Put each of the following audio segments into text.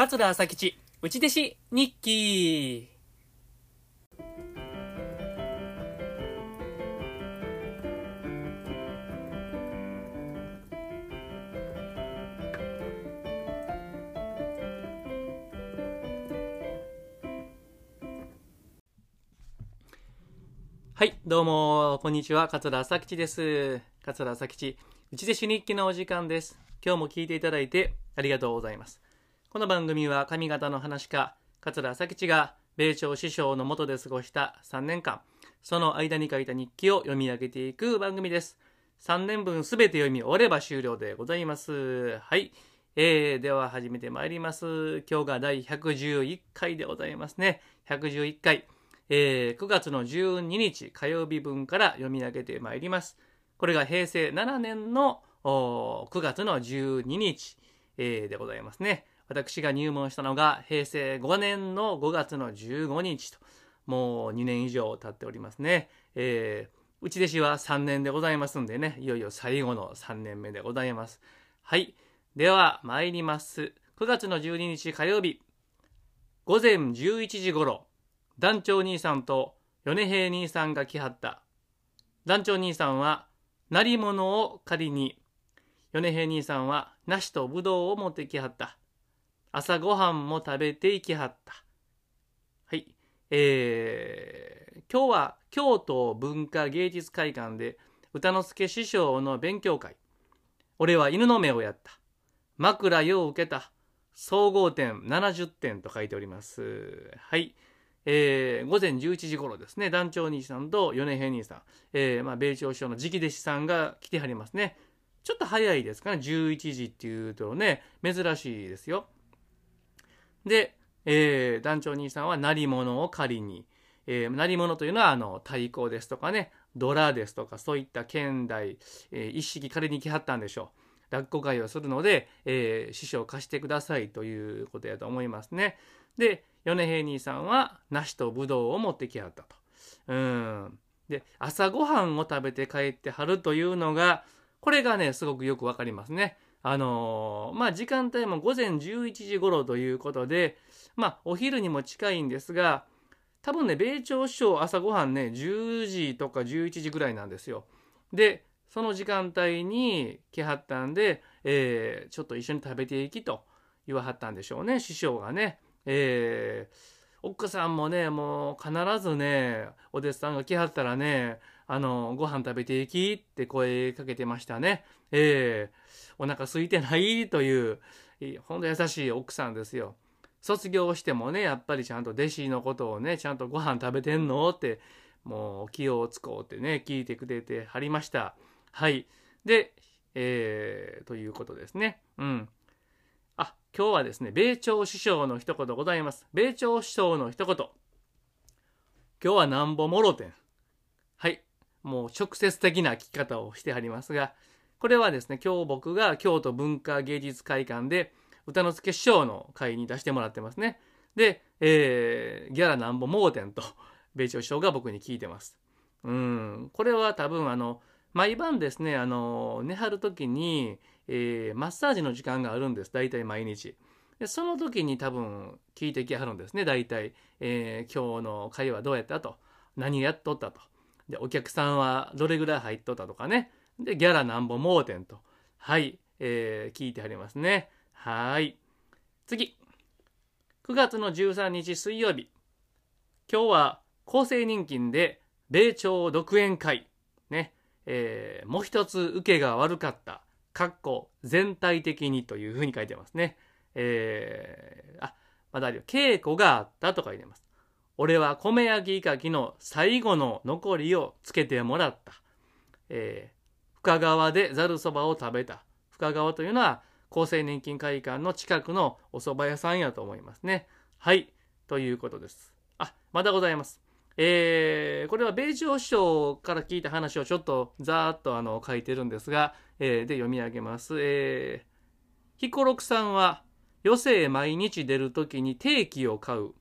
桂朝吉内弟子日記はい、どうも、こんにちは。桂朝吉です。桂朝吉、内弟子日記のお時間です。今日も聞いていただいてありがとうございます。この番組は上方の話家、桂朝吉が米朝師匠の下で過ごした3年間、その間に書いた日記を読み上げていく番組です。3年分すべて読み終われば終了でございます。はい。えー、では始めてまいります。今日が第111回でございますね。111回。えー9月の12日火曜日分から読み上げてまいります。これが平成7年の9月の12日、えーでございますね。私が入門したのが平成5年の5月の15日と、もう2年以上経っておりますね。えー内弟子は3年でございますんでね、いよいよ最後の3年目でございます。はい。では、参ります。9月の12日火曜日、午前11時頃、団長兄さんと米平兄さんが来はった。団長兄さんは、鳴り物を借りに、米平兄さんは梨とぶどうを持ってきはった。朝ごはんも食べていきはった。はい。えー、今日は京都文化芸術会館で歌之助師匠の勉強会。俺は犬の目をやった。枕よう受けた。総合点70点と書いております。はい。えー午前11時頃ですね、団長兄さんと米平兄さん、えーまあ、米朝師匠の直弟子さんが来てはりますね。ちょっと早いですかね、11時っていうとね、珍しいですよ。で、えー団長兄さんは鳴り物を借りに、えー鳴り物というのはあの太鼓ですとかね、ドラですとか、そういった剣台、えー一式借りに来はったんでしょう。落語会をするので、えー師匠を貸してくださいということやと思いますね。で、米平兄さんは梨とぶどうを持ってきはったと。うん。で、朝ごはんを食べて帰ってはるというのが、これがね、すごくよくわかりますね。あのーまあ、時間帯も午前11時頃ということで、まあ、お昼にも近いんですが、多分ね、米朝師匠朝ごはんね、10時とか11時ぐらいなんですよ。で、その時間帯に来はったんで、えーちょっと一緒に食べていきと言わはったんでしょうね、師匠がね。えー奥さんもね、もう必ずね、お弟子さんが来はったらね、あの、ご飯食べていきって声かけてましたね。えーお腹空いてないという、いほんと優しい奥さんですよ。卒業してもね、やっぱりちゃんと弟子のことをね、ちゃんとご飯食べてんのって、もう気をつこうってね、聞いてくれてはりました。はい。で、えーということですね。うん。あ、今日はですね、米朝師匠の一言ございます。米朝師匠の一言。今日はなんぼもろてん。はい。もう直接的な聞き方をしてはりますが、これはですね、今日僕が京都文化芸術会館で歌之助師匠の会に出してもらってますね。で、えーギャラなんぼもろてんと、米朝師匠が僕に聞いてます。うん。これは多分あの、毎晩ですね、あの、寝はる時に、えーマッサージの時間があるんです。大体毎日。でその時に多分聞いてきはるんですね。大体、えー今日の会話どうやったと。何やっとったと。で、お客さんはどれぐらい入っとったとかね。で、ギャラなんぼ盲点と。はい、えー聞いてはりますね。はい。次。9月の13日水曜日。今日は厚生年金で米朝独演会。ね。えーもう一つ受けが悪かった。かっこ全体的にというふうに書いてますね。えーあ、まだあるよ。稽古があったと書いてます。俺は米焼きかきの最後の残りをつけてもらった。えー深川でざるそばを食べた。深川というのは厚生年金会館の近くのお蕎麦屋さんやと思いますね。はい。ということです。あ、まだございます。えーこれは米朝師匠から聞いた話をちょっとざーっとあの書いてるんですが、えーで読み上げます。えー彦六さんは余生毎日出るときに定期を買う。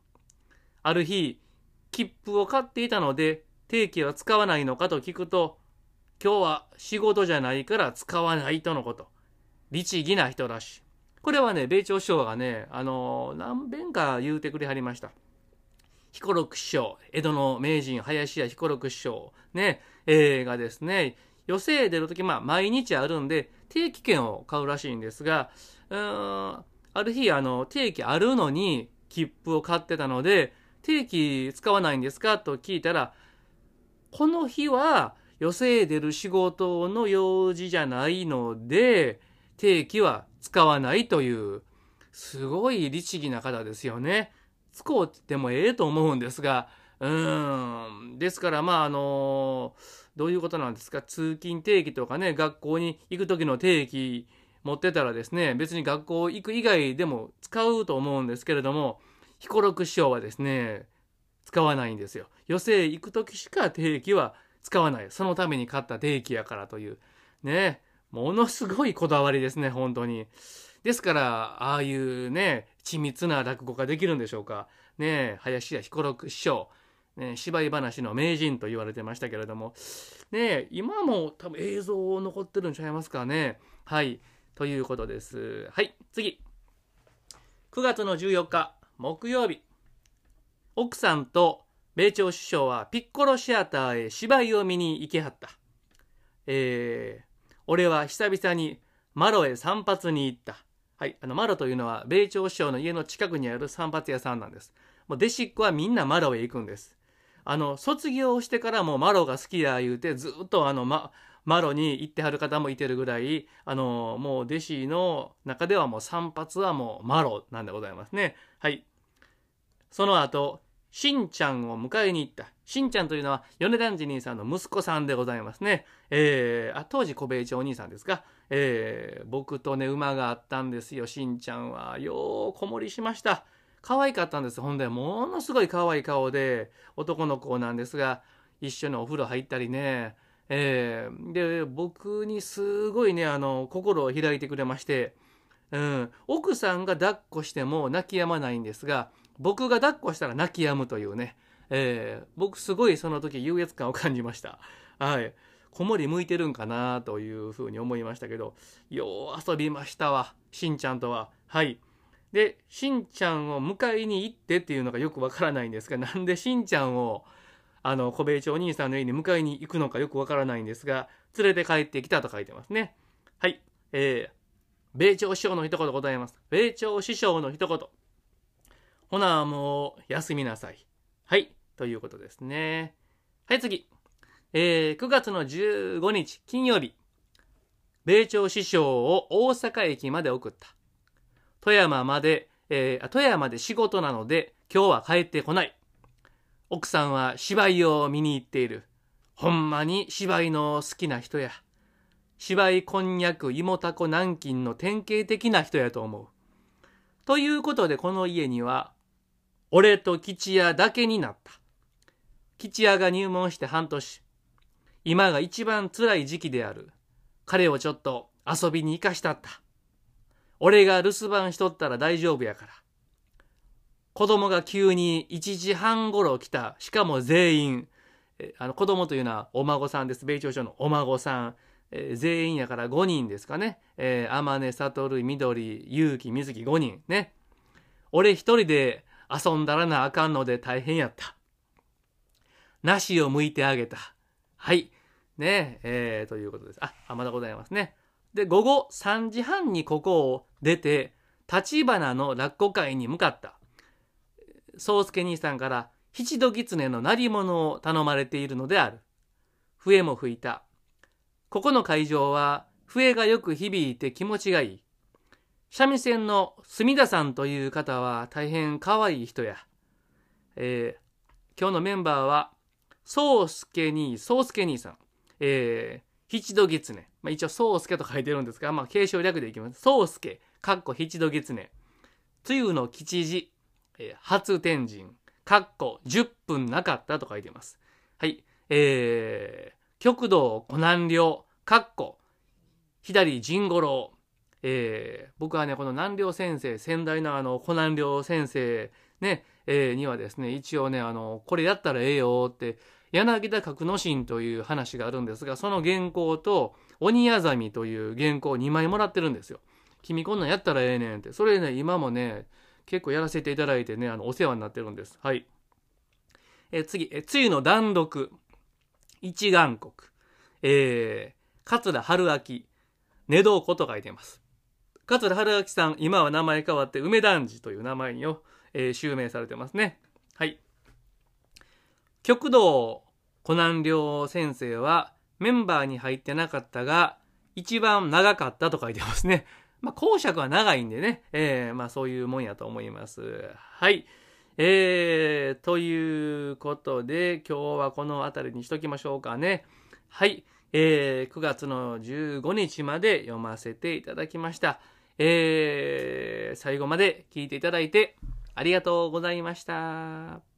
ある日、切符を買っていたので、定期は使わないのかと聞くと、今日は仕事じゃないから使わないとのこと。律儀な人らしい。これはね、米朝師匠がね、あの何遍か言うてくれはりました。彦六師匠、江戸の名人、林家彦六師匠、ね、えー、がですね、余生出るとき、まあ、毎日あるんで、定期券を買うらしいんですが、うーん、ある日、あの、定期あるのに、切符を買ってたので、定期使わないんですか？と聞いたら、この日は、余生出る仕事の用事じゃないので、定期は使わないという、すごい律儀な方ですよね。使うってもええと思うんですが、うん。ですから、まあ、あのどういうことなんですか？通勤定期とかね、学校に行く時の定期持ってたらですね、別に学校行く以外でも使うと思うんですけれども、彦六師匠はですね、使わないんですよ。余生行く時しか定期は使わない。そのために買った定期やからという。ね。ものすごいこだわりですね、本当に。ですから、ああいうね、緻密な落語ができるんでしょうか。ね林家彦六師匠。ね、芝居話の名人と言われてましたけれども、ね、今も多分映像残ってるんちゃいますかね。はい。ということです。はい、次。9月の14日、木曜日。奥さんと米朝首相はピッコロシアターへ芝居を見に行きはった。えー、俺は久々にマロへ散髪に行った。はい、あのマロというのは米朝首相の家の近くにある散髪屋さんなんです。もう弟子っ子はみんなマロへ行くんです。あの卒業してからもマロが好きや言うてずっとあの、ま、マロに行ってはる方もいてるぐらいあのもう弟子の中ではもう散髪はもうマロなんでございますね。はいその後しんちゃんを迎えに行った。しんちゃんというのは米團次兄さんの息子さんでございますね。えー、あ当時小米町お兄さんですか。えー、僕とね馬があったんですよ。しんちゃんはよう子守りしました。可愛かったんです。ほんで、ものすごい可愛い顔で、男の子なんですが、一緒にお風呂入ったりね、えー、で、僕にすごいね、あの、心を開いてくれまして、うん、奥さんが抱っこしても泣き止まないんですが、僕が抱っこしたら泣き止むというね、えー、僕すごいその時優越感を感じました。はい。子守向いてるんかなというふうに思いましたけど、よう遊びましたわ、しんちゃんとは。はい。で、しんちゃんを迎えに行ってっていうのがよくわからないんですが、なんでしんちゃんを、あの、小米町お兄さんの家に迎えに行くのかよくわからないんですが、連れて帰ってきたと書いてますね。はい。えー、米朝師匠の一言ございます。米朝師匠の一言。ほな、もう、休みなさい。はい。ということですね。はい、次。えー、9月の15日、金曜日。米朝師匠を大阪駅まで送った。富山まで、えー、富山で仕事なので今日は帰ってこない。奥さんは芝居を見に行っている。ほんまに芝居の好きな人や。芝居こんにゃく芋たこ南京の典型的な人やと思う。ということでこの家には、俺と吉屋だけになった。吉屋が入門して半年。今が一番辛い時期である。彼をちょっと遊びに行かしたった。俺が留守番しとったら大丈夫やから。子供が急に1時半頃来た。しかも全員。あの子供というのはお孫さんです。米朝省のお孫さん。えー、全員やから5人ですかね。えー、天音、悟、緑、勇気、水木5人ね。俺一人で遊んだらなあかんので大変やった。梨を剥いてあげた。はい。ねえ、えー、ということです。あ、あまだございますね。で、午後3時半にここを出て、立花の落語会に向かった。宗介兄さんから、七度狐の鳴り物を頼まれているのである。笛も吹いた。ここの会場は、笛がよく響いて気持ちがいい。三味線の墨田さんという方は大変可愛い人や。えー、今日のメンバーは、宗介兄、宗介兄さん。えー、七度狐。まあ、一応、宗介と書いてるんですが、まあ、継承略でいきます。宗介、かっこ七度狐。梅雨の吉時、えー、初天神、かっこ10分なかったと書いてます。はい。えー、極道湖南領、かっこ左陣五郎。えー、僕はね、この南陵先生、先代のあの、湖南陵先生、ね、えー、にはですね、一応ね、あの、これやったらええよって、柳田格之進という話があるんですが、その原稿と鬼あざみという原稿を2枚もらってるんですよ。君こんなんやったらええねんって。それね今もね結構やらせていただいてねあのお世話になってるんです。はい。え次え梅雨の断読。一眼国。えー、桂春明。寝床と書いてます。桂春明さん今は名前変わって梅団治という名前にを、えー、襲名されてますねはい極道湖南良先生はメンバーに入ってなかったが一番長かったと書いてますね。まあ、公爵は長いんでね、えー、まあそういうもんやと思います。はい。えー、ということで、今日はこの辺りにしときましょうかね。はい。えー、9月の15日まで読ませていただきました。えー、最後まで聞いていただいてありがとうございました。